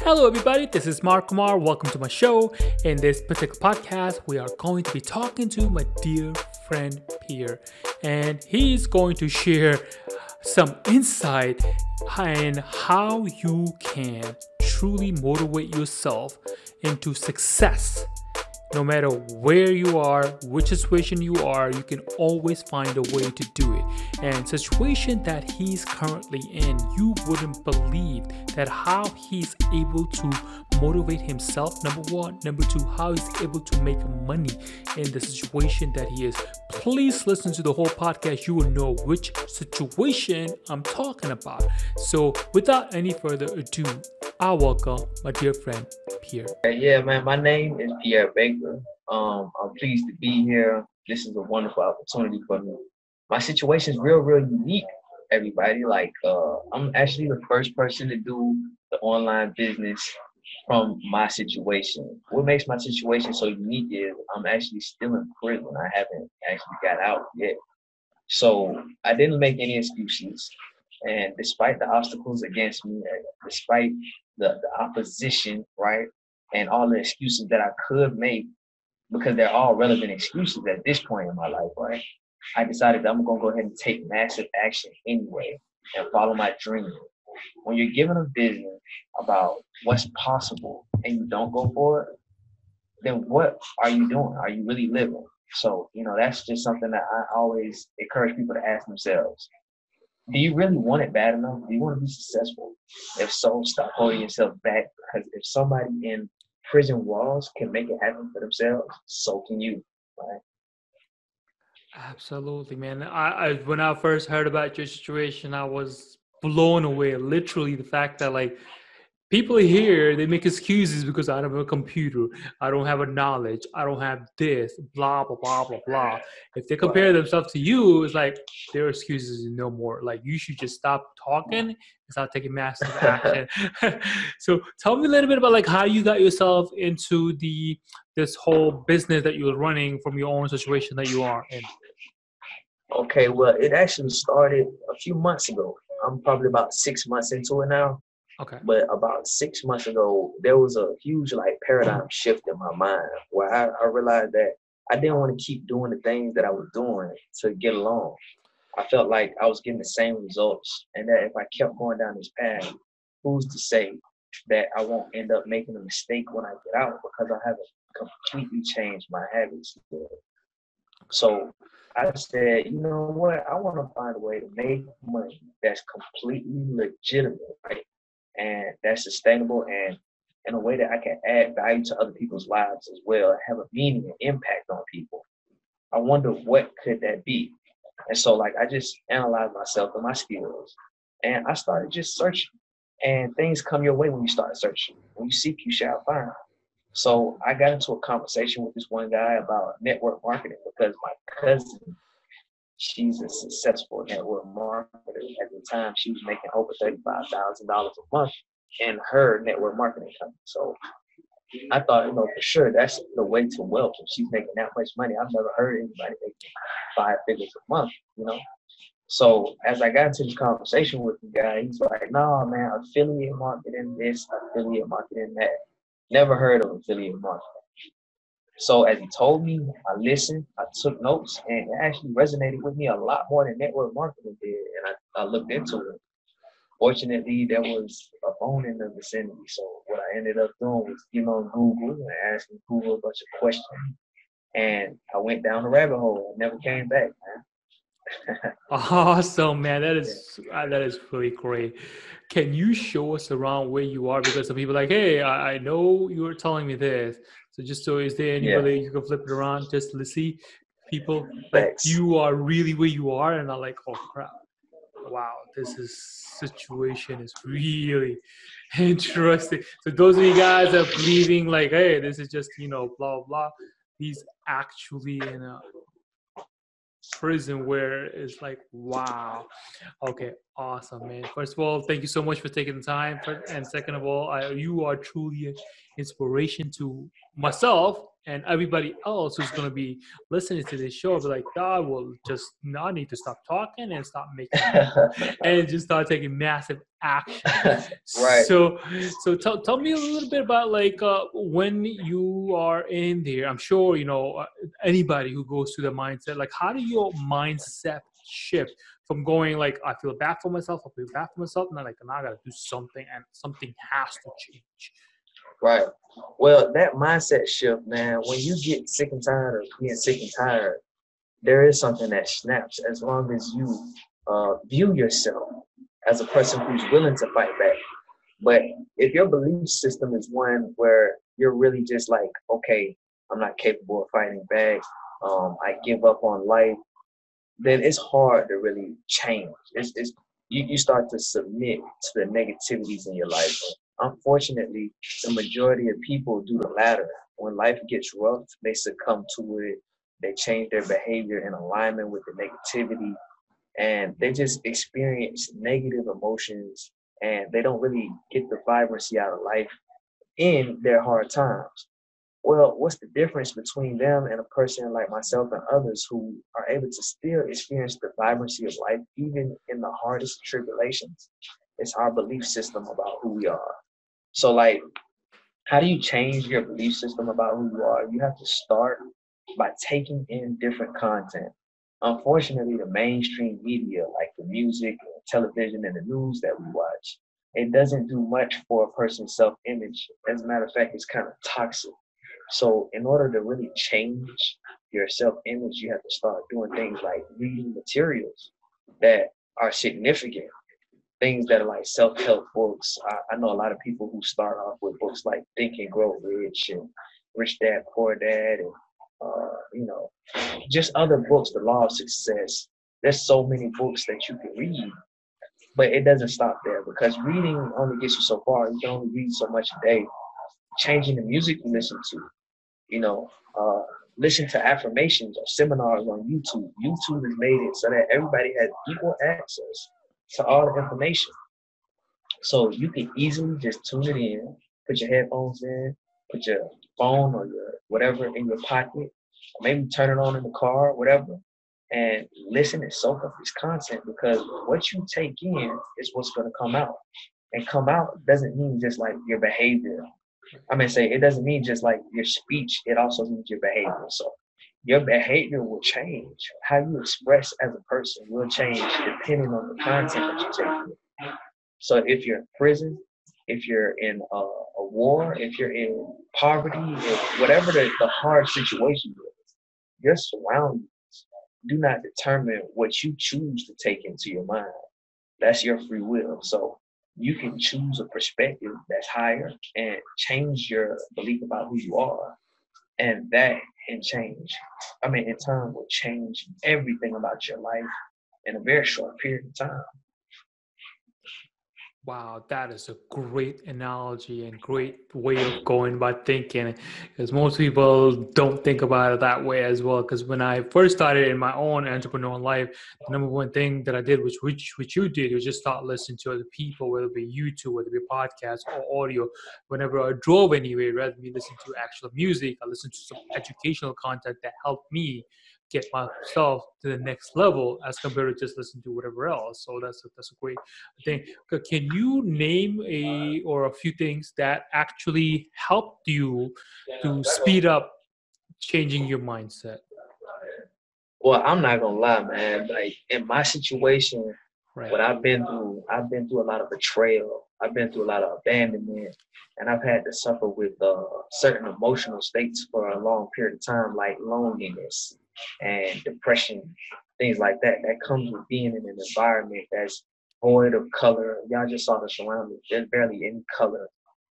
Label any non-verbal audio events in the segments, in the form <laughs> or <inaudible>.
Hello, everybody. This is Mark Kumar. Welcome to my show. In this particular podcast, we are going to be talking to my dear friend Pierre, and he's going to share some insight in how you can truly motivate yourself into success no matter where you are, which situation you are, you can always find a way to do it. And situation that he's currently in, you wouldn't believe that how he's able to motivate himself. Number one, number two, how he's able to make money in the situation that he is. Please listen to the whole podcast. You will know which situation I'm talking about. So, without any further ado, I welcome my dear friend Pierre. Yeah, man. My name is Pierre Baker. Um, I'm pleased to be here. This is a wonderful opportunity for me. My situation is real, real unique. Everybody, like, uh, I'm actually the first person to do the online business from my situation. What makes my situation so unique is I'm actually still in prison. I haven't actually got out yet. So I didn't make any excuses. And despite the obstacles against me, despite the, the opposition, right? And all the excuses that I could make, because they're all relevant excuses at this point in my life, right? I decided that I'm gonna go ahead and take massive action anyway and follow my dream. When you're given a vision about what's possible and you don't go for it, then what are you doing? Are you really living? So, you know, that's just something that I always encourage people to ask themselves do you really want it bad enough? Do you want to be successful? If so, stop holding yourself back because if somebody in prison walls can make it happen for themselves, so can you, right? Absolutely, man. I, I when I first heard about your situation, I was blown away. Literally, the fact that like people here they make excuses because I don't have a computer, I don't have a knowledge, I don't have this, blah blah blah blah blah. If they compare themselves to you, it's like their excuses no more. Like you should just stop talking and start taking massive <laughs> action. <laughs> so tell me a little bit about like how you got yourself into the this whole business that you're running from your own situation that you are in. Okay, well, it actually started a few months ago. I'm probably about six months into it now. Okay. But about six months ago, there was a huge like paradigm mm-hmm. shift in my mind where I, I realized that I didn't want to keep doing the things that I was doing to get along. I felt like I was getting the same results, and that if I kept going down this path, who's to say that I won't end up making a mistake when I get out because I haven't completely changed my habits. So I said, you know what? I want to find a way to make money that's completely legitimate, right? and that's sustainable and in a way that I can add value to other people's lives as well, have a meaning and impact on people. I wonder what could that be? And so like I just analyzed myself and my skills and I started just searching. And things come your way when you start searching. When you seek, you shall find. So I got into a conversation with this one guy about network marketing because my cousin she's a successful network marketer. At the time, she was making over thirty-five thousand dollars a month in her network marketing company. So I thought, you know, for sure that's the way to wealth. If she's making that much money, I've never heard anybody making five figures a month, you know. So as I got into this conversation with the guy, he's like, "No, man, affiliate marketing this, affiliate marketing that. Never heard of affiliate marketing." So as he told me, I listened, I took notes, and it actually resonated with me a lot more than network marketing did. And I, I looked into it. Fortunately, there was a phone in the vicinity. So what I ended up doing was getting on Google and asking Google a bunch of questions. And I went down the rabbit hole and never came back, man. <laughs> awesome, man. That is yeah. uh, that is really great. Can you show us around where you are? Because some people are like, hey, I, I know you were telling me this, so just so is there anybody yeah. you can flip it around just to see people like you are really where you are and are like, oh crap. Wow, this is situation is really <laughs> interesting. So those of you guys are believing like, hey, this is just, you know, blah blah, he's actually in a prison where it's like wow okay awesome man. First of all thank you so much for taking the time and second of all I, you are truly an inspiration to myself and everybody else who's going to be listening to this show. Be like god will just not need to stop talking and stop making <laughs> and just start taking massive action. <laughs> Right. So so tell, tell me a little bit about like uh, when you are in there. I'm sure you know uh, anybody who goes through the mindset like how do your mindset shift from going like I feel bad for myself, I feel bad for myself, and I'm like now I gotta do something, and something has to change. Right. Well, that mindset shift, man, when you get sick and tired of being sick and tired, there is something that snaps as long as you uh, view yourself as a person who's willing to fight back. But if your belief system is one where you're really just like, okay, I'm not capable of fighting back, um, I give up on life, then it's hard to really change. It's, it's you, you start to submit to the negativities in your life. Unfortunately, the majority of people do the latter. When life gets rough, they succumb to it. They change their behavior in alignment with the negativity, and they just experience negative emotions, and they don't really get the vibrancy out of life in their hard times. Well, what's the difference between them and a person like myself and others who are able to still experience the vibrancy of life even in the hardest tribulations? It's our belief system about who we are. So, like, how do you change your belief system about who you are? You have to start by taking in different content. Unfortunately, the mainstream media, like the music, and television, and the news that we watch, it doesn't do much for a person's self image. As a matter of fact, it's kind of toxic. So, in order to really change your self image, you have to start doing things like reading materials that are significant, things that are like self help books. I, I, know a lot of people who start off with books like Think and Grow Rich and Rich Dad Poor Dad, and uh, you know, just other books, The Law of Success. There's so many books that you can read, but it doesn't stop there because reading only gets you so far. You can only read so much a day. Changing the music you listen to, you know, uh, listen to affirmations or seminars on YouTube. YouTube has made it so that everybody has equal access to all the information. So you can easily just tune it in, put your headphones in, put your phone or your whatever in your pocket, maybe turn it on in the car, whatever, and listen and soak up this content because what you take in is what's going to come out. And come out doesn't mean just like your behavior I mean, say it doesn't mean just like your speech; it also means your behavior. So your behavior will change. How you express as a person will change depending on the content that you take. So if you're in prison, if you're in a, a war, if you're in poverty, whatever the, the hard situation is, your surroundings do not determine what you choose to take into your mind. That's your free will. So you can choose a perspective that's higher and change your belief about who you are. And that can change, I mean, in turn will change everything about your life in a very short period of time. Wow, that is a great analogy and great way of going about thinking because most people don't think about it that way as well. Because when I first started in my own entrepreneurial life, the number one thing that I did, which which which you did, was just start listening to other people, whether it be YouTube, whether it be podcasts or audio. Whenever I drove anyway, rather than me listen to actual music, I listened to some educational content that helped me get myself to the next level as compared to just listen to whatever else. So that's a, that's a great thing. Can you name a or a few things that actually helped you to speed up changing your mindset? Well, I'm not gonna lie, man. Like in my situation, right. what I've been through, I've been through a lot of betrayal. I've been through a lot of abandonment, and I've had to suffer with uh, certain emotional states for a long period of time, like loneliness, and depression, things like that. That comes with being in an environment that's void of color. Y'all just saw the surroundings. There's barely any color.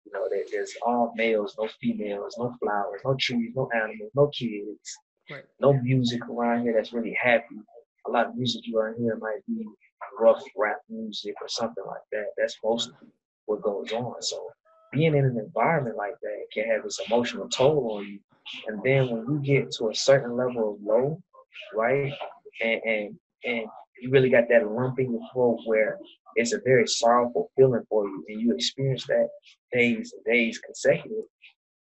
You know, there, there's all males, no females, no flowers, no trees, no animals, no kids, right. no music around here that's really happy. A lot of music you around here might be rough rap music or something like that. That's mostly mm-hmm. what goes on. So being in an environment like that can have this emotional toll on you and then when you get to a certain level of low, right, and and, and you really got that lump in your throat where it's a very sorrowful feeling for you, and you experience that days and days consecutive,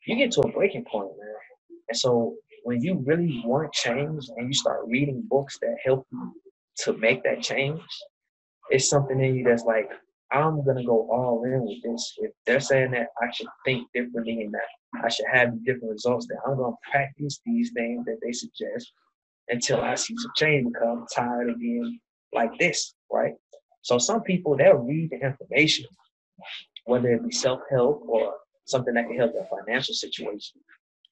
you get to a breaking point, man. And so when you really want change and you start reading books that help you to make that change, it's something in you that's like, I'm gonna go all in with this. If they're saying that I should think differently and that I should have different results, then I'm gonna practice these things that they suggest until I see some change because I'm tired of being like this, right? So some people they'll read the information, whether it be self-help or something that can help their financial situation.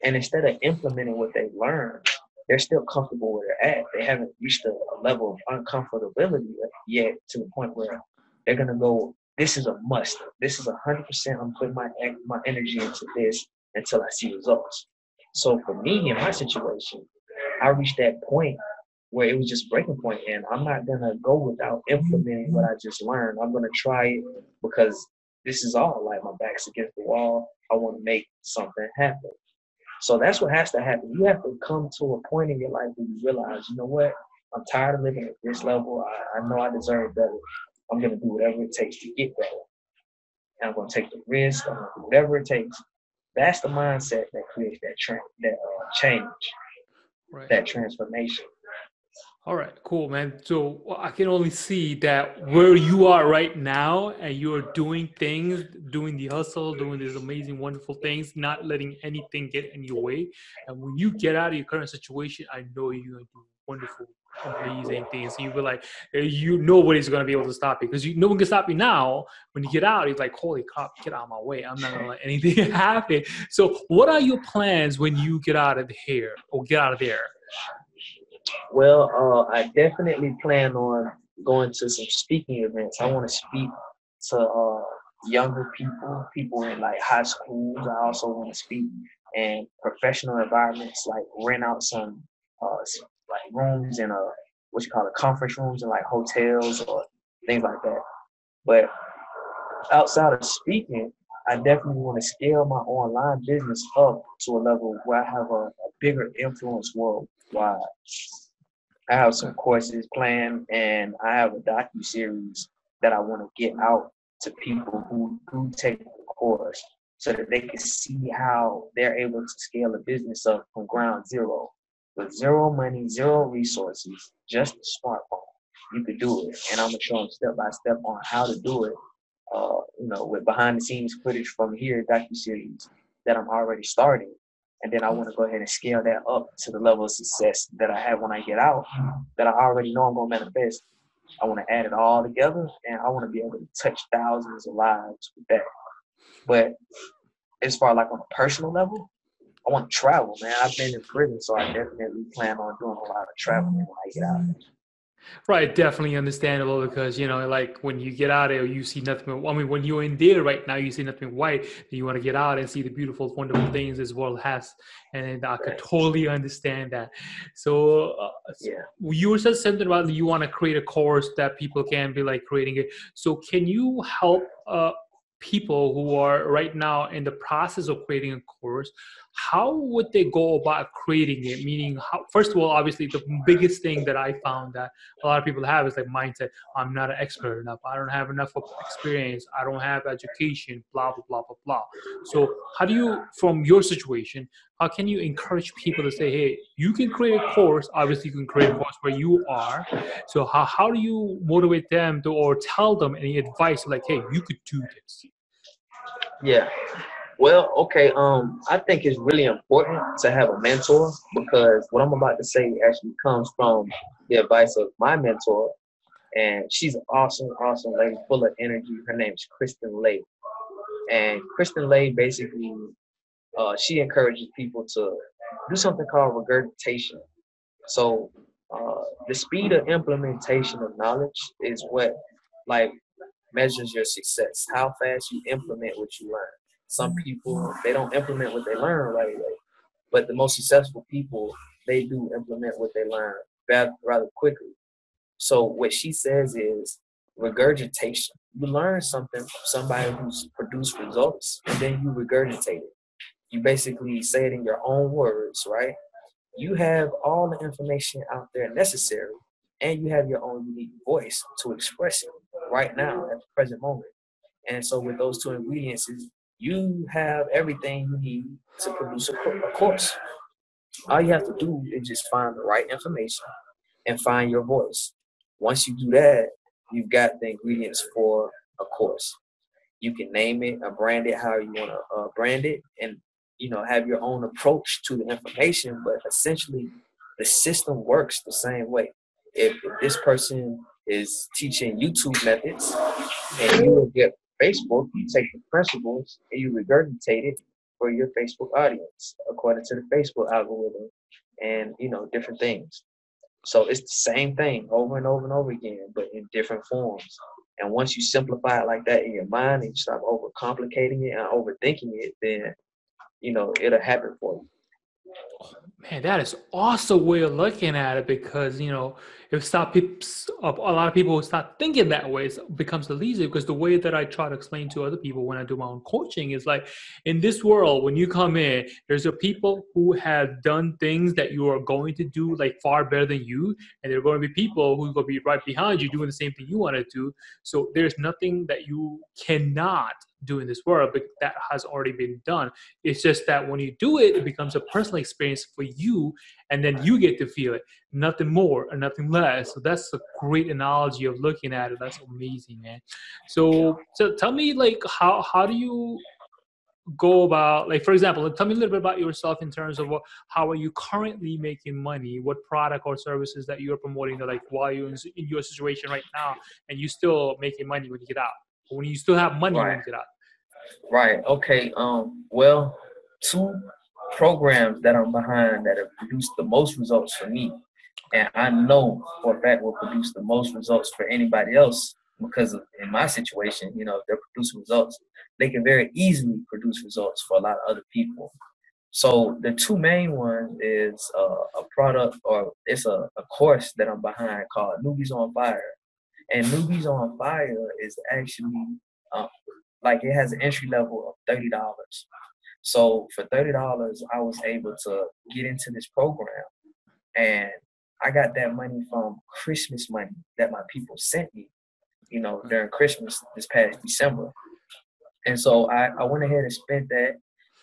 And instead of implementing what they learned, they're still comfortable where they're at. They haven't reached a, a level of uncomfortability yet to the point where they're gonna go, this is a must. This is hundred percent. I'm putting my my energy into this until I see results. So for me in my situation, I reached that point where it was just breaking point, and I'm not gonna go without implementing what I just learned. I'm gonna try it because this is all like my back's against the wall. I want to make something happen. So that's what has to happen. You have to come to a point in your life where you realize, you know what? I'm tired of living at this level. I, I know I deserve better. I'm gonna do whatever it takes to get better. And I'm gonna take the risk. I'm gonna do whatever it takes. That's the mindset that creates that tra- that uh, change, right. that transformation. All right, cool, man. So I can only see that where you are right now, and you are doing things, doing the hustle, doing these amazing, wonderful things, not letting anything get in your way. And when you get out of your current situation, I know you're gonna do wonderful, amazing things. You will like, eh, you nobody's gonna be able to stop you because you no one can stop you now. When you get out, it's like, holy crap, get out of my way! I'm not gonna let anything <laughs> happen. So, what are your plans when you get out of here or get out of there? Well, uh, I definitely plan on going to some speaking events. I want to speak to uh, younger people, people in like high schools. I also want to speak in professional environments, like rent out some uh, rooms in a uh, what you call it, conference rooms and like hotels or things like that. But outside of speaking, I definitely want to scale my online business up to a level where I have a, a bigger influence worldwide. I have some courses planned, and I have a docu series that I want to get out to people who do take the course, so that they can see how they're able to scale a business up from ground zero with zero money, zero resources, just a smartphone. You could do it, and I'm gonna show them step by step on how to do it. Uh, you know, with behind the scenes footage from here docu series that I'm already starting and then I want to go ahead and scale that up to the level of success that I have when I get out, that I already know I'm gonna manifest. I want to add it all together, and I want to be able to touch thousands of lives with that. But as far like on a personal level, I want to travel, man. I've been in prison, so I definitely plan on doing a lot of traveling when I get out. Right, definitely understandable because you know, like when you get out there, you see nothing. I mean, when you're in there right now, you see nothing white. You want to get out and see the beautiful, wonderful things this world has, and I could totally understand that. So, uh, yeah, you said something about you want to create a course that people can be like creating it. So, can you help uh, people who are right now in the process of creating a course how would they go about creating it? Meaning how, first of all obviously the biggest thing that i found that a lot of people have is like mindset. I'm not an expert enough. I don't have enough experience. I don't have education blah blah blah blah blah. So how do you from your situation how can you encourage people to say hey you can create a course obviously you can create a course where you are so how, how do you motivate them to or tell them any advice like hey you could do this yeah. Well, okay. Um, I think it's really important to have a mentor because what I'm about to say actually comes from the advice of my mentor, and she's an awesome, awesome lady, full of energy. Her name is Kristen Lay, and Kristen Lay basically, uh, she encourages people to do something called regurgitation. So, uh, the speed of implementation of knowledge is what, like, measures your success. How fast you implement what you learn. Some people they don't implement what they learn right away, but the most successful people they do implement what they learn rather, rather quickly. So what she says is regurgitation. You learn something from somebody who's produced results, and then you regurgitate it. You basically say it in your own words, right? You have all the information out there necessary, and you have your own unique voice to express it right now at the present moment. And so with those two ingredients, you have everything you need to produce a, a course. all you have to do is just find the right information and find your voice. Once you do that, you've got the ingredients for a course. You can name it or brand it how you want to uh, brand it, and you know have your own approach to the information. But essentially, the system works the same way. If, if this person is teaching YouTube methods, and you will get Facebook, you take the principles and you regurgitate it for your Facebook audience according to the Facebook algorithm and you know different things. So it's the same thing over and over and over again, but in different forms. And once you simplify it like that in your mind and you stop overcomplicating it and overthinking it, then you know it'll happen for you. Man, that is awesome way of looking at it because you know if stop a lot of people start thinking that way, it becomes easier because the way that I try to explain to other people when I do my own coaching is like in this world when you come in, there's a people who have done things that you are going to do like far better than you, and there are going to be people who are going to be right behind you doing the same thing you want to do. So there's nothing that you cannot do in this world, but that has already been done. It's just that when you do it, it becomes a personal experience for you, and then you get to feel it, nothing more and nothing less. So that's a great analogy of looking at it. That's amazing, man. So, so tell me, like, how how do you go about like for example tell me a little bit about yourself in terms of what how are you currently making money what product or services that you're promoting that like while you're in, in your situation right now and you still making money when you get out when you still have money right. when you get out Right. Okay. Um. Well, two programs that I'm behind that have produced the most results for me, and I know for a fact will produce the most results for anybody else because of, in my situation, you know, if they're producing results, they can very easily produce results for a lot of other people. So the two main ones is uh, a product or it's a, a course that I'm behind called Newbies on Fire. And Newbies on Fire is actually uh, like it has an entry level of thirty dollars. So for thirty dollars, I was able to get into this program, and I got that money from Christmas money that my people sent me. You know, during Christmas this past December, and so I, I went ahead and spent that.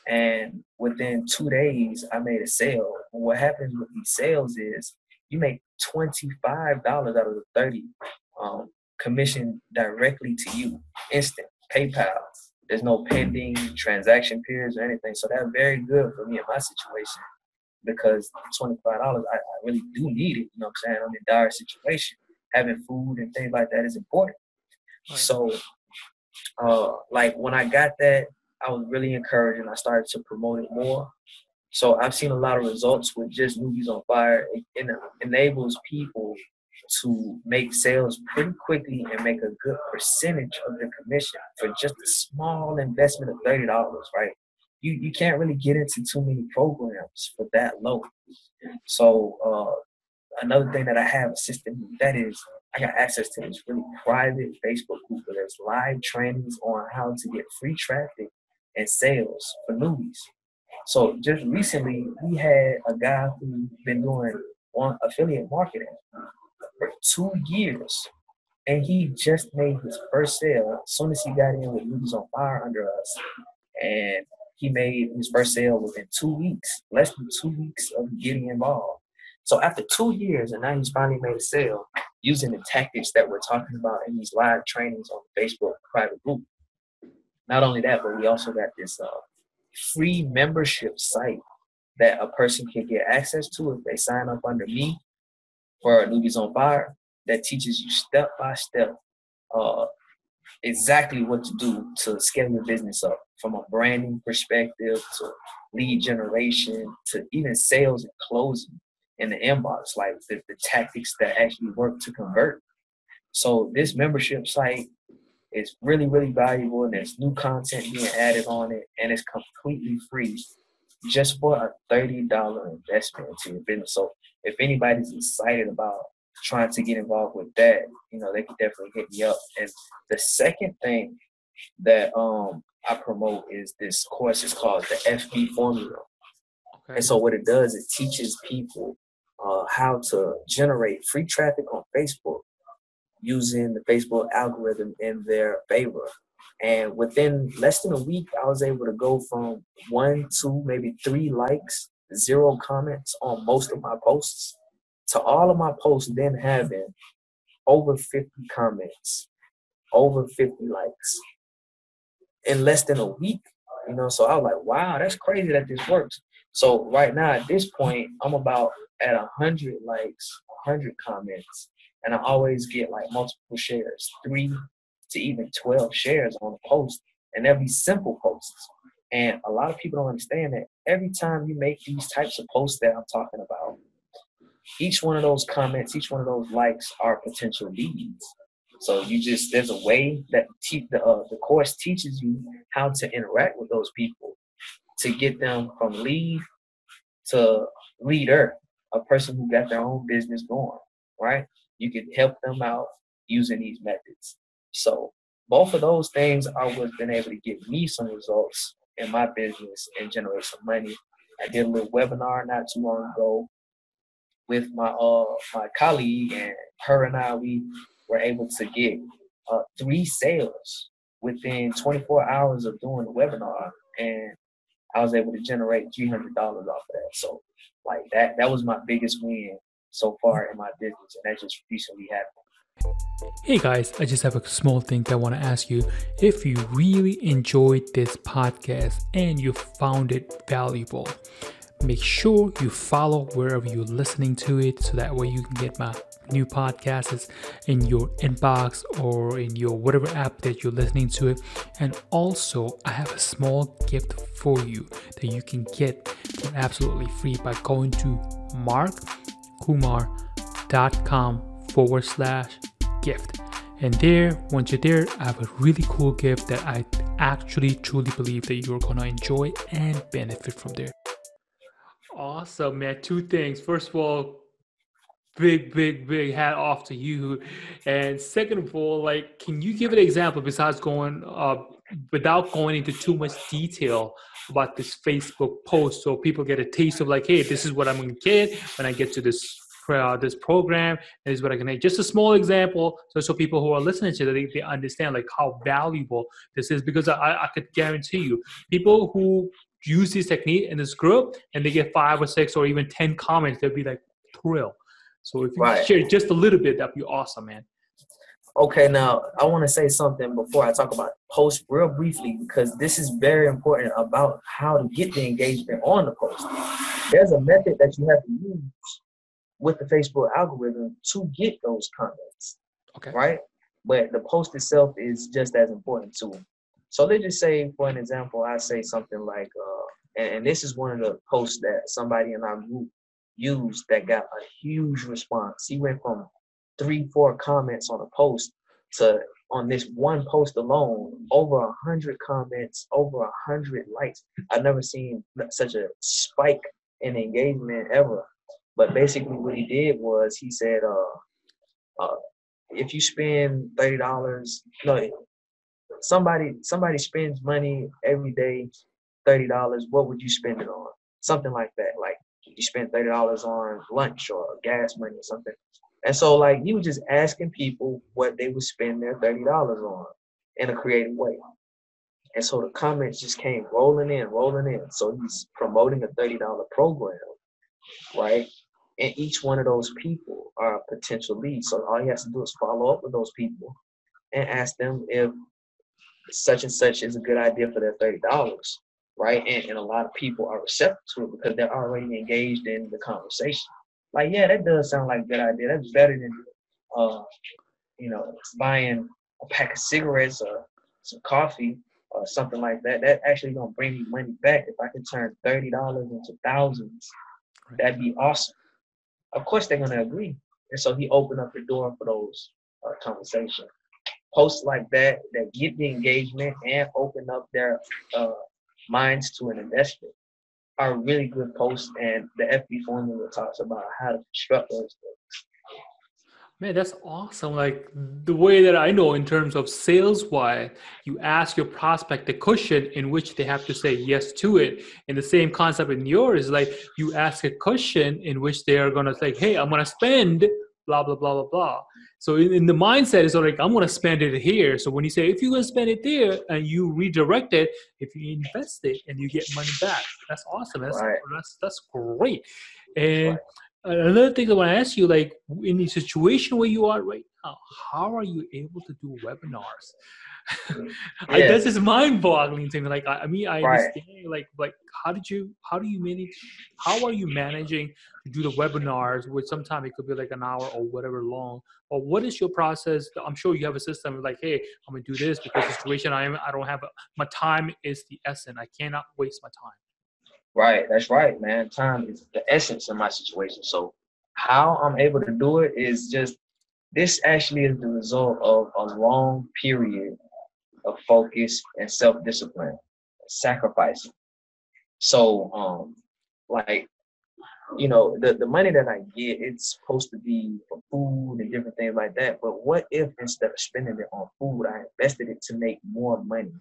And within two days, I made a sale. And what happens with these sales is you make $25 out of the 30 um, commission directly to you, instant. PayPal. There's no pending transaction periods or anything. So that's very good for me in my situation because $25, I, I really do need it. You know what I'm saying? I'm in dire situation. Having food and things like that is important. Right. So, uh, like when I got that, I was really encouraged and I started to promote it more. So I've seen a lot of results with just Newbies on Fire. It, it enables people to make sales pretty quickly and make a good percentage of the commission for just a small investment of thirty dollars, right? You you can't really get into too many programs for that low. So uh, another thing that I have assisted me that is I got access to this really private Facebook group where there's live trainings on how to get free traffic and sales for newbies. So just recently, we had a guy who's been doing one affiliate marketing two years. And he just made his first sale as soon as he got in with Newbies on Fire under us. And he made his first sale within two weeks, less than two weeks of getting involved. So after two years, and now he's finally made a sale using the tactics that we're talking about in these live trainings on the Facebook private group. Not only that, but we also got this uh, free membership site that a person can get access to if they sign up under me for Newbies on Fire that teaches you step by step uh, exactly what to do to scale your business up from a branding perspective to lead generation to even sales and closing in the inbox, like the, the tactics that actually work to convert. So this membership site is really, really valuable and there's new content being added on it and it's completely free just for a $30 investment into your business. So if anybody's excited about trying to get involved with that, you know, they can definitely hit me up. And the second thing that um I promote is this course is called the FB formula. Okay. And so what it does, it teaches people uh, how to generate free traffic on Facebook using the Facebook algorithm in their favor. And within less than a week, I was able to go from one, two, maybe three likes zero comments on most of my posts to all of my posts then having over 50 comments, over 50 likes in less than a week. You know, so I was like, wow, that's crazy that this works. So right now at this point, I'm about at a hundred likes, a hundred comments, and I always get like multiple shares, three to even 12 shares on a post, and be simple posts. And a lot of people don't understand that every time you make these types of posts that I'm talking about, each one of those comments, each one of those likes are potential leads. So you just there's a way that te- the uh, the course teaches you how to interact with those people to get them from lead to leader, a person who got their own business going. Right? You can help them out using these methods. So both of those things are what's been able to get me some results in my business and generate some money. I did a little webinar not too long ago with my uh my colleague and her and I we were able to get uh, three sales within 24 hours of doing the webinar and I was able to generate $300 off of that. So like that that was my biggest win so far in my business and that just recently happened. Hey guys, I just have a small thing I want to ask you. If you really enjoyed this podcast and you found it valuable, make sure you follow wherever you're listening to it so that way you can get my new podcasts in your inbox or in your whatever app that you're listening to it and also i have a small gift for you that you can get absolutely free by going to markkumar.com forward slash gift and there once you're there i have a really cool gift that i actually truly believe that you're to enjoy and benefit from there Awesome, man. Two things. First of all, big, big, big hat off to you. And second of all, like, can you give an example besides going uh, without going into too much detail about this Facebook post, so people get a taste of like, hey, this is what I'm to get when I get to this uh, this program. Is what I can. Make. Just a small example, so so people who are listening to it, they, they understand like how valuable this is. Because I, I could guarantee you, people who use this technique in this group and they get five or six or even 10 comments, they'll be like thrilled. So if you right. share just a little bit, that'd be awesome, man. Okay, now I want to say something before I talk about post real briefly because this is very important about how to get the engagement on the post. There's a method that you have to use with the Facebook algorithm to get those comments. Okay. Right? But the post itself is just as important too. So let's just say, for an example, I say something like, uh, and, and this is one of the posts that somebody in our group used that got a huge response. He went from three, four comments on a post to on this one post alone, over a hundred comments, over a hundred likes. I've never seen such a spike in engagement ever. But basically, what he did was he said, uh, uh, if you spend thirty dollars, no, somebody somebody spends money every day, thirty dollars. What would you spend it on? Something like that. Like you spend thirty dollars on lunch or gas money or something. And so like you were just asking people what they would spend their thirty dollars on in a creative way. And so the comments just came rolling in, rolling in. So he's promoting a $30 program, right? And each one of those people are potential lead. So all he has to do is follow up with those people and ask them if such and such is a good idea for their thirty dollars, right? And, and a lot of people are receptive to it because they're already engaged in the conversation. Like, yeah, that does sound like a good idea. That's better than, uh, you know, buying a pack of cigarettes or some coffee or something like that. That actually gonna bring me money back if I can turn thirty dollars into thousands. That'd be awesome. Of course, they're gonna agree, and so he opened up the door for those uh, conversations posts like that that get the engagement and open up their uh, minds to an investment are really good posts. And the FB formula talks about how to construct those. Man, that's awesome. Like the way that I know in terms of sales wise, you ask your prospect the question in which they have to say yes to it. And the same concept in yours, like you ask a question in which they are gonna say, Hey, I'm gonna spend blah blah blah blah blah So in, in the mindset, it's like I'm to spend it here. So when you say if you're to spend it there and you redirect it, if you invest it and you get money back, that's awesome. That's right. that's that's great. And right. Another thing I want to ask you, like in the situation where you are right now, how are you able to do webinars? <laughs> I, that's just mind-boggling to me. Like, I, I mean, I right. understand. Like, like, how did you? How do you manage? How are you managing to do the webinars? Which sometimes it could be like an hour or whatever long. Or what is your process? I'm sure you have a system like, hey, I'm gonna do this because the situation I am. I don't have a, my time is the essence. I cannot waste my time. Right. That's right, man. Time is the essence of my situation. So how I'm able to do it is just this actually is the result of a long period of focus and self-discipline, sacrificing. So, um, like, you know, the, the money that I get, it's supposed to be for food and different things like that. But what if instead of spending it on food, I invested it to make more money?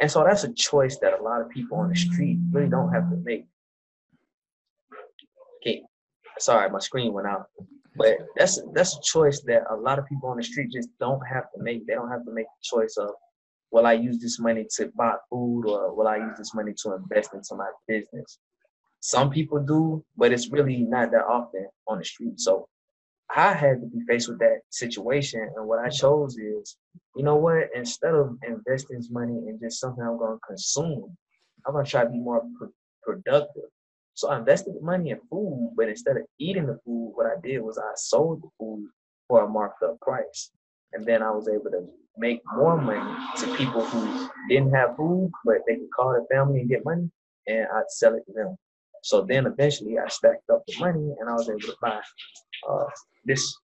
And so that's a choice that a lot of people on the street really don't have to make. Okay, sorry, my screen went out. But that's that's a choice that a lot of people on the street just don't have to make. They don't have to make the choice of will I use this money to buy food or will I use this money to invest into my business? Some people do, but it's really not that often on the street. So I had to be faced with that situation. And what I chose is, you know what, instead of investing this money in just something I'm going to consume, I'm going to try to be more pr- productive. So I invested the money in food, but instead of eating the food, what I did was I sold the food for a marked up price. And then I was able to make more money to people who didn't have food, but they could call their family and get money, and I'd sell it to them. So then eventually I stacked up the money and I was able to buy uh, this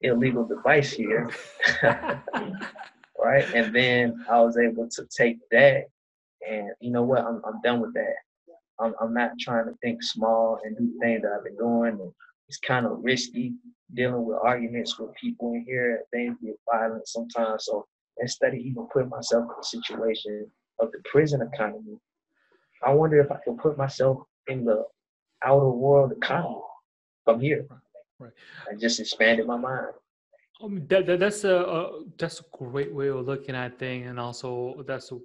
illegal device here. <laughs> right? And then I was able to take that and you know what? I'm, I'm done with that. I'm, I'm not trying to think small and do things that I've been doing. And it's kind of risky dealing with arguments with people in here. Things get violent sometimes. So instead of even putting myself in the situation of the prison economy, I wonder if I can put myself in the outer world economy from here. Right. And just expanded my mind. Um, that, that that's a, a that's a great way of looking at things, and also that's a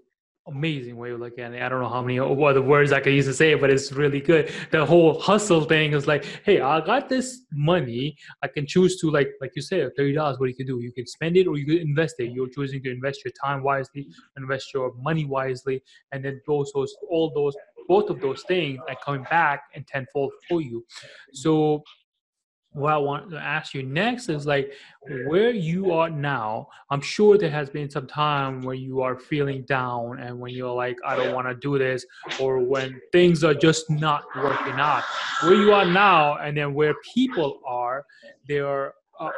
amazing way of looking at it. I don't know how many other words I could use to say it, but it's really good. The whole hustle thing is like, hey, I got this money. I can choose to like, like you said, thirty dollars. What you can do, you can spend it or you can invest it. You're choosing to invest your time wisely, invest your money wisely, and then those, those all those both of those things are coming back and tenfold for you. So what I want to ask you next is like where you are now. I'm sure there has been some time where you are feeling down and when you're like, I don't want to do this, or when things are just not working out. Where you are now, and then where people are, they are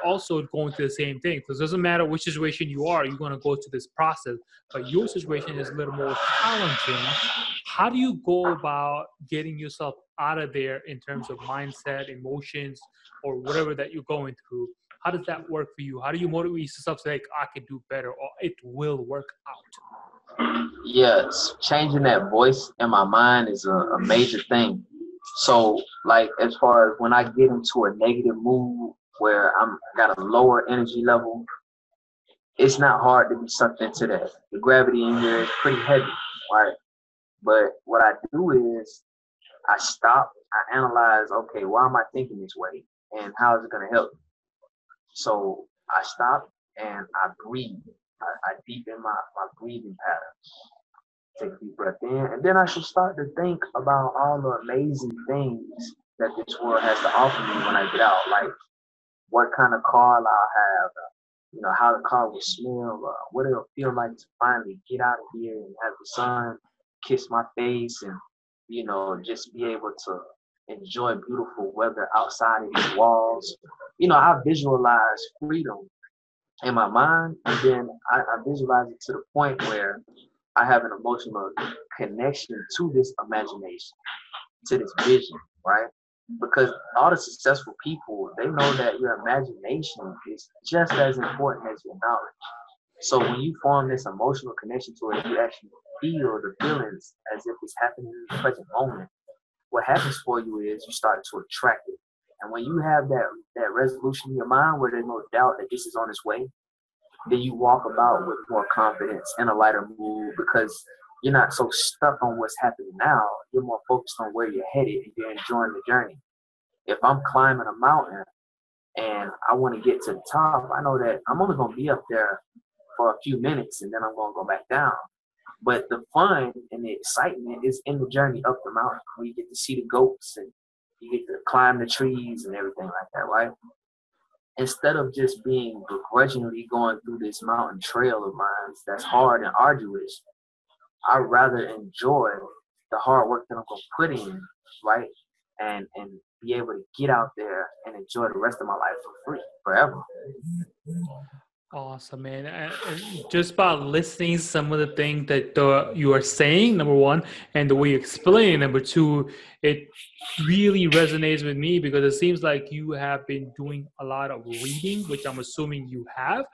also going through the same thing. Because it doesn't matter which situation you are, you're going to go through this process. But your situation is a little more challenging. How do you go about getting yourself out of there in terms of mindset, emotions, or whatever that you're going through? How does that work for you? How do you motivate yourself to like, I can do better or it will work out? Yes, changing that voice in my mind is a, a major thing. So, like, as far as when I get into a negative mood where I'm got a lower energy level, it's not hard to be sucked into that. The gravity in here is pretty heavy, right? But what I do is I stop, I analyze, okay, why am I thinking this way? And how is it gonna help me? So I stop and I breathe. I, I deepen my, my breathing pattern. Take a deep breath in, and then I should start to think about all the amazing things that this world has to offer me when I get out. Like what kind of car I'll have, uh, you know, how the car will smell, uh, what it'll feel like to finally get out of here and have the sun kiss my face and, you know, just be able to enjoy beautiful weather outside of these walls. You know, I visualize freedom in my mind and then I, I visualize it to the point where I have an emotional connection to this imagination, to this vision, right? because all the successful people they know that your imagination is just as important as your knowledge so when you form this emotional connection to it you actually feel the feelings as if it's happening in the present moment what happens for you is you start to attract it And when you have that that resolution in your mind where there's no doubt that this is on its way, then you walk about with more confidence and a lighter mood because you're not so stuck on what's happening now. You're more focused on where you're headed and you're enjoying the journey. If I'm climbing a mountain and I want to get to the top, I know that I'm only going to be up there for a few minutes and then I'm going to go back down. But the fun and the excitement is in the journey up the mountain where you get to see the goats and you get to climb the trees and everything like that, right? Instead of just being begrudgingly going through this mountain trail of mine that's hard and arduous, I'd rather enjoy the hard work that I'm gonna put in, right? And and be able to get out there and enjoy the rest of my life for free, forever. Awesome, man. Just by listening some of the things that uh, you are saying, number one, and the way you explain, number two, it really resonates with me because it seems like you have been doing a lot of reading, which I'm assuming you have.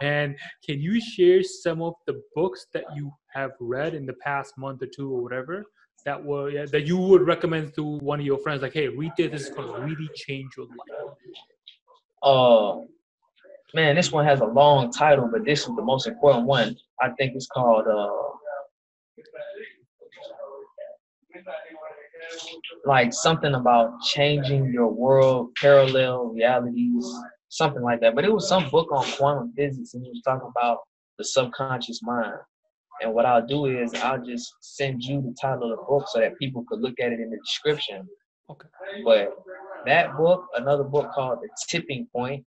And can you share some of the books that you have read in the past month or two or whatever that were yeah, that you would recommend to one of your friends? Like, hey, read this. This is going to really change your life. Oh. Uh man, this one has a long title, but this is the most important one. I think it's called uh, like something about changing your world, parallel realities, something like that. But it was some book on quantum physics, and he was talking about the subconscious mind. And what I'll do is I'll just send you the title of the book so that people could look at it in the description. Okay. But that book, another book called The Tipping Point,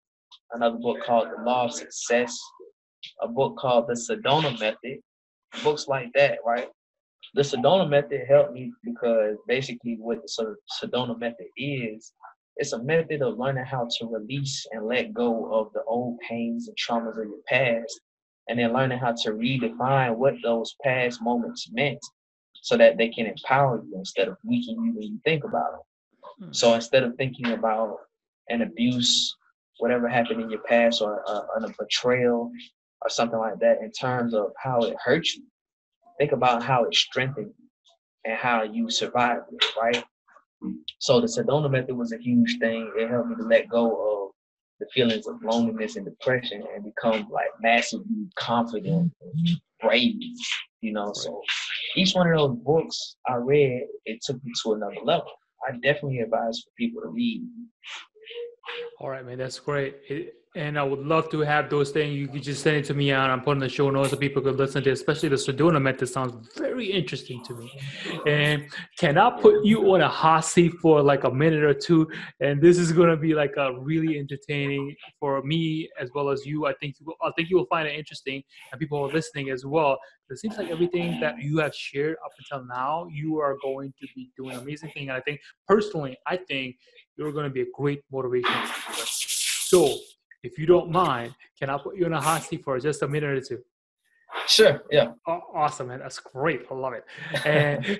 another book called The Law of Success, a book called The Sedona Method, books like that, right? The Sedona Method helped me because basically what the Sedona Method is, it's a method of learning how to release and let go of the old pains and traumas of your past, and then learning how to redefine what those past moments meant so that they can empower you instead of weaken you when you think about them. Hmm. So instead of thinking about an abuse whatever happened in your past or uh, a betrayal or something like that in terms of how it hurt you. Think about how it strengthened you and how you survived it, right? So the Sedona method was a huge thing. It helped me to let go of the feelings of loneliness and depression and become like massively confident and brave, you know. So each one of those books I read, it took me to another level. I definitely advise for people to read all right, man, that's great. It, and I would love to have those things. You could just send it to me and I'm putting the show notes so people could listen to it, especially the Sedona method sounds very interesting to me. And can I put you on a hot seat for like a minute or two? And this is gonna be like a really entertaining for me as well as you. I think you will, I think you will find it interesting and people are listening as well. It seems like everything that you have shared up until now, you are going to be doing amazing thing. And I think personally, I think you're going to be a great motivation. So, if you don't mind, can I put you in a hot seat for just a minute or two? Sure. Yeah. Awesome, man. That's great. I love it. And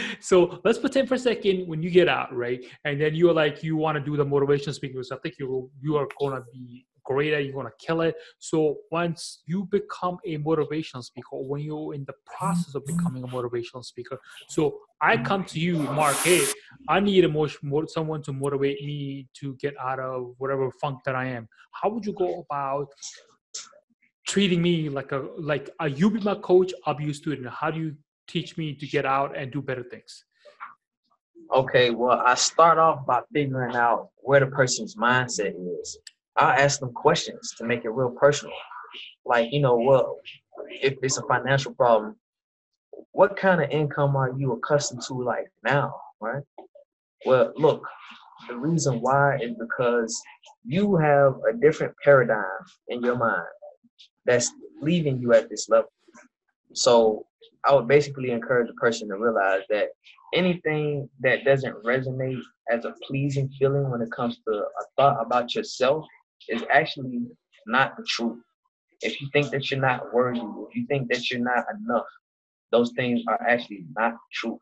<laughs> so let's pretend for a second when you get out, right? And then you're like, you want to do the motivation speaking. So I think you you are gonna be great at, you're gonna kill it. So once you become a motivational speaker, when you're in the process of becoming a motivational speaker, so I come to you, Mark. Hey, I need a more, someone to motivate me to get out of whatever funk that I am. How would you go about treating me like a like are you be my coach? I'll be your student. How do you teach me to get out and do better things? Okay, well, I start off by figuring out where the person's mindset is. I ask them questions to make it real personal. Like, you know, well, if it's a financial problem, what kind of income are you accustomed to like now, right? Well, look, the reason why is because you have a different paradigm in your mind that's leaving you at this level. So I would basically encourage a person to realize that anything that doesn't resonate as a pleasing feeling when it comes to a thought about yourself is actually not the truth. If you think that you're not worthy, if you think that you're not enough, those things are actually not true.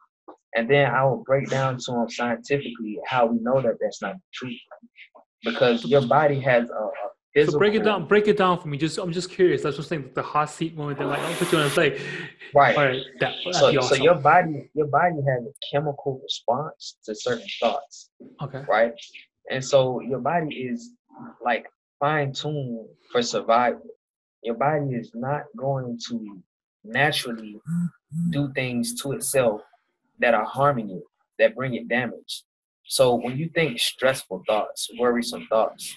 And then I will break down to them scientifically how we know that that's not the truth. Because your body has a, a physical. So break it down. Break it down for me. Just I'm just curious. That's what I'm saying. The hot seat moment. That like I'll put you on a play. Right. All right. That, so, awesome. so your body your body has a chemical response to certain thoughts. Okay. Right. And so your body is like fine tuned for survival. Your body is not going to naturally mm-hmm. do things to itself that are harming you, that bring it damage. So when you think stressful thoughts, worrisome thoughts,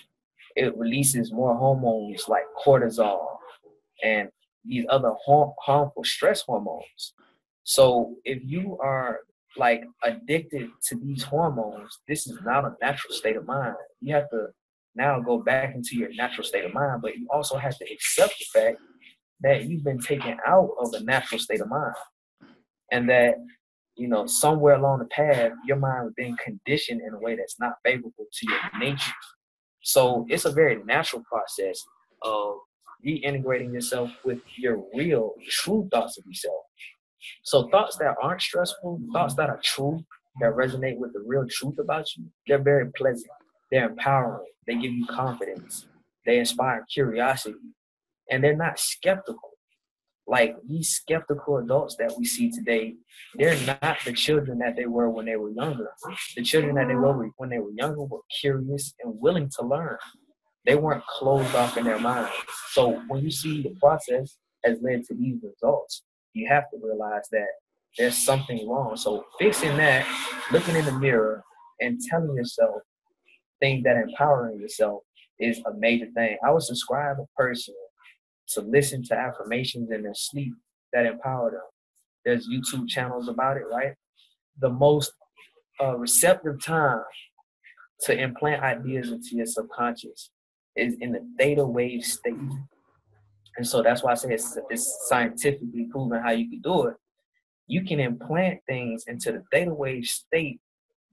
it releases more hormones like cortisol and these other harmful stress hormones. So if you are like addicted to these hormones, this is not a natural state of mind. You have to now go back into your natural state of mind, but you also have to accept the fact that you've been taken out of a natural state of mind. And that, you know, somewhere along the path, your mind was being conditioned in a way that's not favorable to your nature. So it's a very natural process of reintegrating yourself with your real, true thoughts of yourself. So thoughts that aren't stressful, thoughts that are true, that resonate with the real truth about you, they're very pleasant. They're empowering. They give you confidence. They inspire curiosity. And they're not skeptical. Like these skeptical adults that we see today, they're not the children that they were when they were younger. The children that they were when they were younger were curious and willing to learn. They weren't closed off in their minds. So when you see the process has led to these results, you have to realize that there's something wrong. So fixing that, looking in the mirror, and telling yourself things that empowering yourself is a major thing. I would subscribe a person to listen to affirmations in their sleep that empower them. There's YouTube channels about it, right? The most uh, receptive time to implant ideas into your subconscious is in the theta wave state. And so that's why I say it's, it's scientifically proven how you can do it. You can implant things into the theta wave state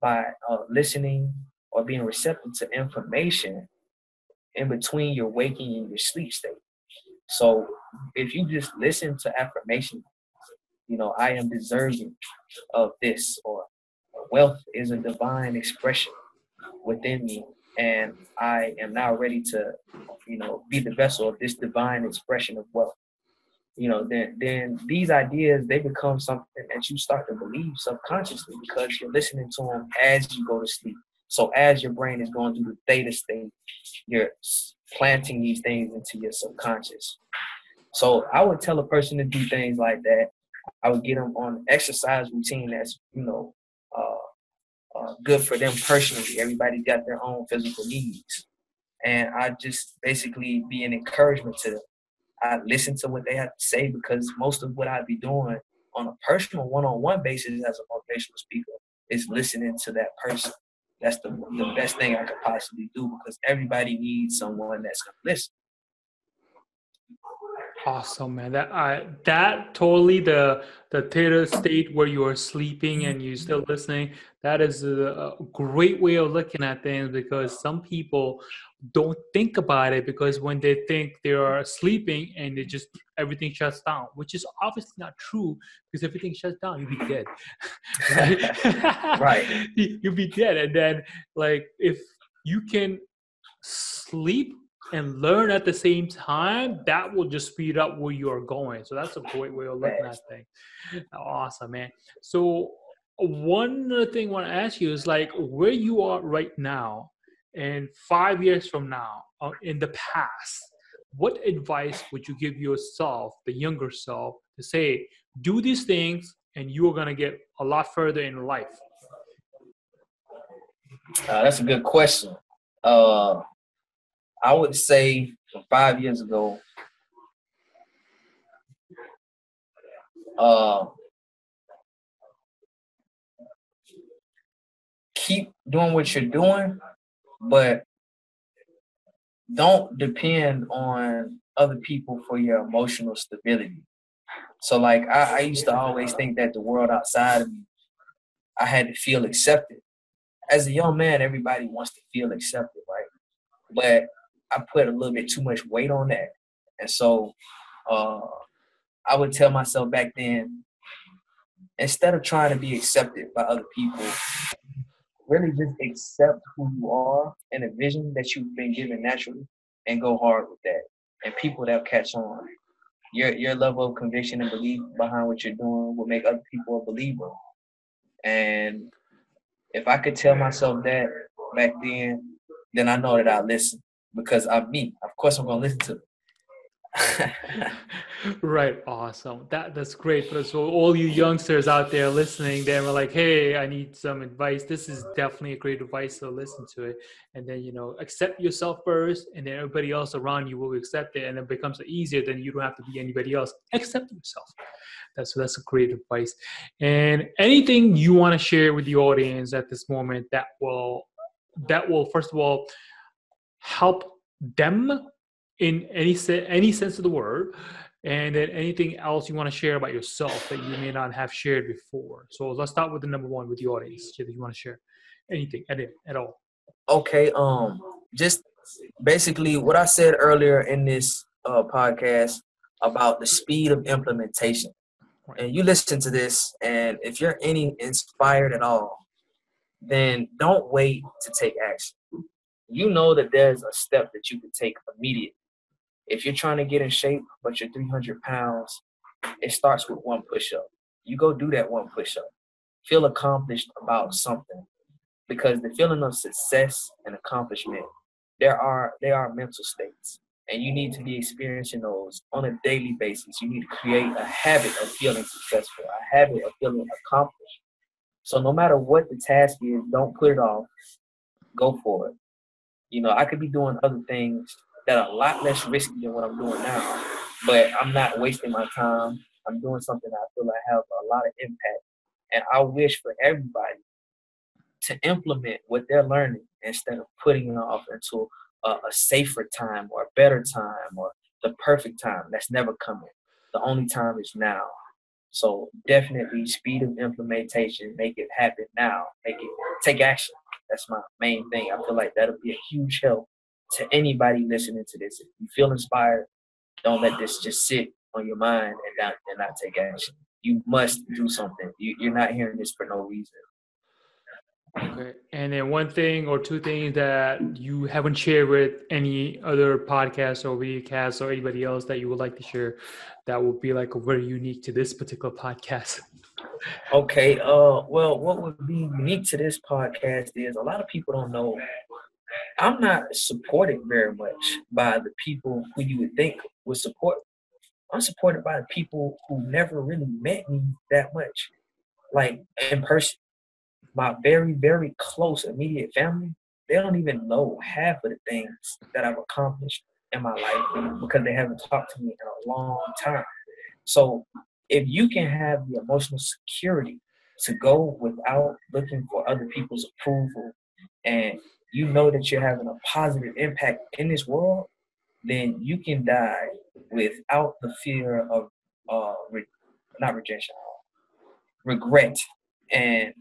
by uh, listening or being receptive to information in between your waking and your sleep state. So if you just listen to affirmation, you know, I am deserving of this, or wealth is a divine expression within me, and I am now ready to, you know, be the vessel of this divine expression of wealth. You know, then then these ideas they become something that you start to believe subconsciously because you're listening to them as you go to sleep. So as your brain is going through the theta state, you're planting these things into your subconscious. So I would tell a person to do things like that. I would get them on exercise routine that's you know uh, uh, good for them personally. Everybody got their own physical needs, and I just basically be an encouragement to them. I listen to what they have to say because most of what I'd be doing on a personal one-on-one basis as a motivational speaker is listening to that person that's the, the best thing I could possibly do because everybody needs someone that's gonna listen. Awesome, man. That I that totally the the theta state where you are sleeping and you're still listening. That is a, a great way of looking at things because some people don't think about it because when they think they are sleeping and they just everything shuts down, which is obviously not true because everything shuts down, you'll be dead. <laughs> right. <laughs> right. <laughs> You'll be dead. And then like if you can sleep and learn at the same time, that will just speed up where you are going. So that's a great way of looking at things. Awesome, man. So one other thing I want to ask you is like where you are right now and five years from now, uh, in the past, what advice would you give yourself, the younger self, to say, do these things and you are going to get a lot further in life? Uh, that's a good question. Uh, I would say from five years ago, uh, keep doing what you're doing but don't depend on other people for your emotional stability. So like I, I used to always think that the world outside of me, I had to feel accepted. As a young man, everybody wants to feel accepted, right? But I put a little bit too much weight on that. And so uh, I would tell myself back then, instead of trying to be accepted by other people, really just accept who you are and the vision that you've been given naturally and go hard with that. And people that catch on. Your your level of conviction and belief behind what you're doing will make other people a believer. And if I could tell myself that back then, then I know that I listen because I'm me. Of course, I'm gonna listen to. <laughs> right awesome. That that's great but so all you youngsters out there listening they were like hey i need some advice. This is definitely a great advice so listen to it and then you know accept yourself first and then everybody else around you will accept it and it becomes easier then you don't have to be anybody else. Accept yourself. That's that's a great advice. And anything you want to share with the audience at this moment that will that will first of all help them in any se- any sense of the word and then anything else you want to share about yourself that you may not have shared before. So let's start with the number one with the audience that you want to share anything at, at all. Okay um just basically what i said earlier in this uh, podcast about the speed of implementation. Right. and you listen to this and if you're any inspired at all then don't wait to take action. You know that there's a step that you can take immediately if you're trying to get in shape, but you're 300 pounds, it starts with one push up. You go do that one push up. Feel accomplished about something because the feeling of success and accomplishment, there are they are mental states, and you need to be experiencing those on a daily basis. You need to create a habit of feeling successful, a habit of feeling accomplished. So no matter what the task is, don't put it off. Go for it. You know, I could be doing other things that are a lot less risky than what I'm doing now. But I'm not wasting my time. I'm doing something I feel I have a lot of impact. And I wish for everybody to implement what they're learning instead of putting it off into a, a safer time or a better time or the perfect time. That's never coming. The only time is now. So definitely speed of implementation, make it happen now. Make it take action. That's my main thing. I feel like that'll be a huge help to anybody listening to this. If you feel inspired, don't let this just sit on your mind and not, and not take action. You must do something. You, you're not hearing this for no reason. Okay. And then one thing or two things that you haven't shared with any other podcast or videocast or anybody else that you would like to share that would be like very unique to this particular podcast. Okay. Uh well what would be unique to this podcast is a lot of people don't know I'm not supported very much by the people who you would think would support. Me. I'm supported by the people who never really met me that much, like in person. My very, very close immediate family, they don't even know half of the things that I've accomplished in my life because they haven't talked to me in a long time. So if you can have the emotional security to go without looking for other people's approval and you know that you're having a positive impact in this world, then you can die without the fear of uh re- not rejection, regret, and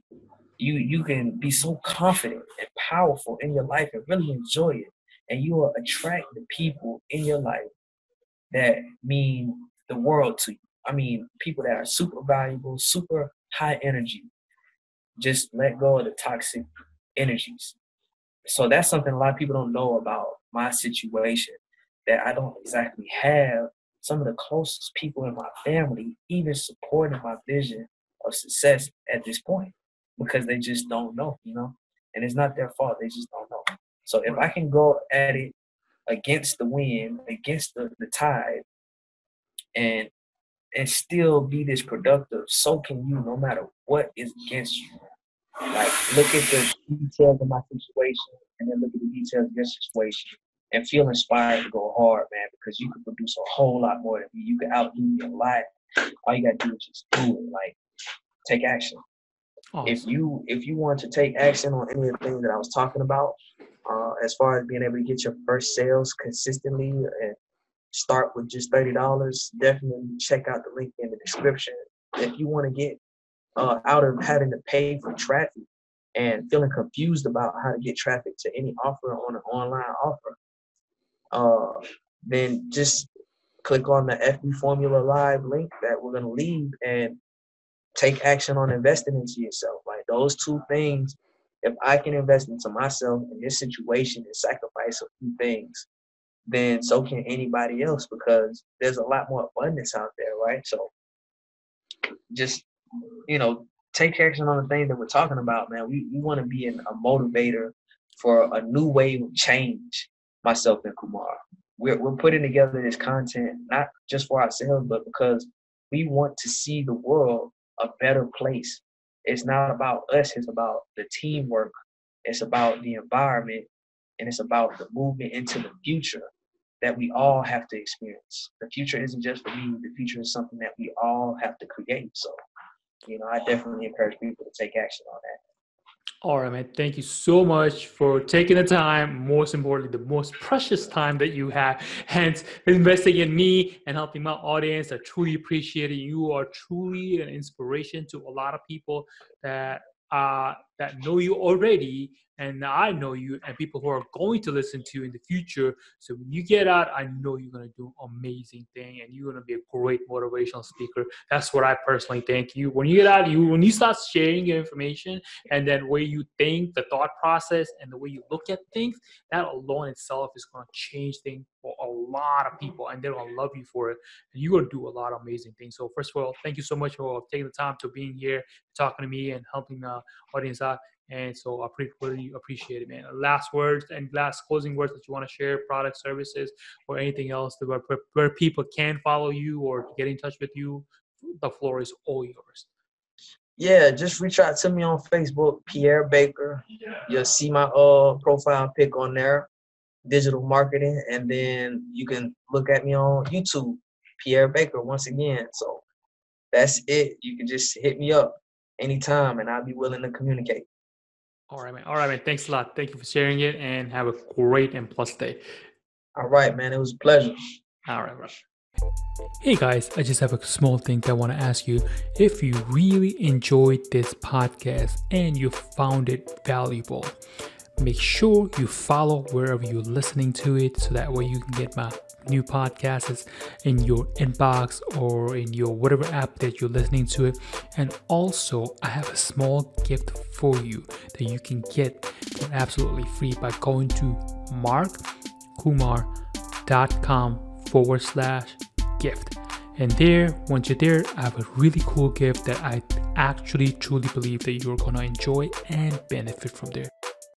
you you can be so confident and powerful in your life and really enjoy it, and you will attract the people in your life that mean the world to you. I mean, people that are super valuable, super high energy. Just let go of the toxic energies so that's something a lot of people don't know about my situation that I don't exactly have some of the closest people in my family even supporting my vision of success at this point because they just don't know, you know? And it's not their fault, they just don't know. So if I can go at it against the wind, against the, the tide, and and still be this productive, so can you no matter what is against you. Like look at the details of my situation and then look at the details of your situation and feel inspired to go hard, man, because you can produce a whole lot more than me. You can outdo me a lot. All you gotta do is just do it. Like take action. Awesome. If you if you want to take action on any of the things that I was talking about, uh, as far as being able to get your first sales consistently and start with just thirty dollars, definitely check out the link in the description. If you want to get uh, out of having to pay for traffic and feeling confused about how to get traffic to any offer on an online offer, uh, then just click on the FB Formula Live link that we're going to leave and take action on investing into yourself. Like those two things, if I can invest into myself in this situation and sacrifice a few things, then so can anybody else because there's a lot more abundance out there, right? So just you know, take action on the things that we're talking about, man. We we want to be an, a motivator for a new wave of change, myself and Kumar. We're, we're putting together this content not just for ourselves, but because we want to see the world a better place. It's not about us, it's about the teamwork, it's about the environment, and it's about the movement into the future that we all have to experience. The future isn't just for me, the future is something that we all have to create. So, you know, I definitely encourage people to take action on that. All right, man. Thank you so much for taking the time. Most importantly, the most precious time that you have, hence investing in me and helping my audience. I truly appreciate it. You are truly an inspiration to a lot of people that uh, that know you already and I know you and people who are going to listen to you in the future. So when you get out, I know you're gonna do an amazing thing and you're gonna be a great motivational speaker. That's what I personally think. You when you get out, you when you start sharing your information and then way you think, the thought process, and the way you look at things, that alone itself is gonna change things for a lot of people and they're gonna love you for it. And you're gonna do a lot of amazing things. So first of all, thank you so much for taking the time to being here, talking to me, and helping the audience out. And so I really appreciate it, man. Last words and last closing words that you want to share, product services, or anything else where, where people can follow you or get in touch with you. The floor is all yours. Yeah, just reach out to me on Facebook, Pierre Baker. You'll see my uh profile pic on there, digital marketing, and then you can look at me on YouTube, Pierre Baker, once again. So that's it. You can just hit me up anytime and I'll be willing to communicate. All right, man. All right, man. Thanks a lot. Thank you for sharing it and have a great and plus day. All right, man. It was a pleasure. All right, bro. Hey guys, I just have a small thing that I want to ask you. If you really enjoyed this podcast and you found it valuable, make sure you follow wherever you're listening to it so that way you can get my new podcasts in your inbox or in your whatever app that you're listening to it. And also, I have a small gift for you that you can get for absolutely free by going to markkumar.com forward slash gift. And there, once you're there, I have a really cool gift that I actually truly believe that you're gonna enjoy and benefit from there.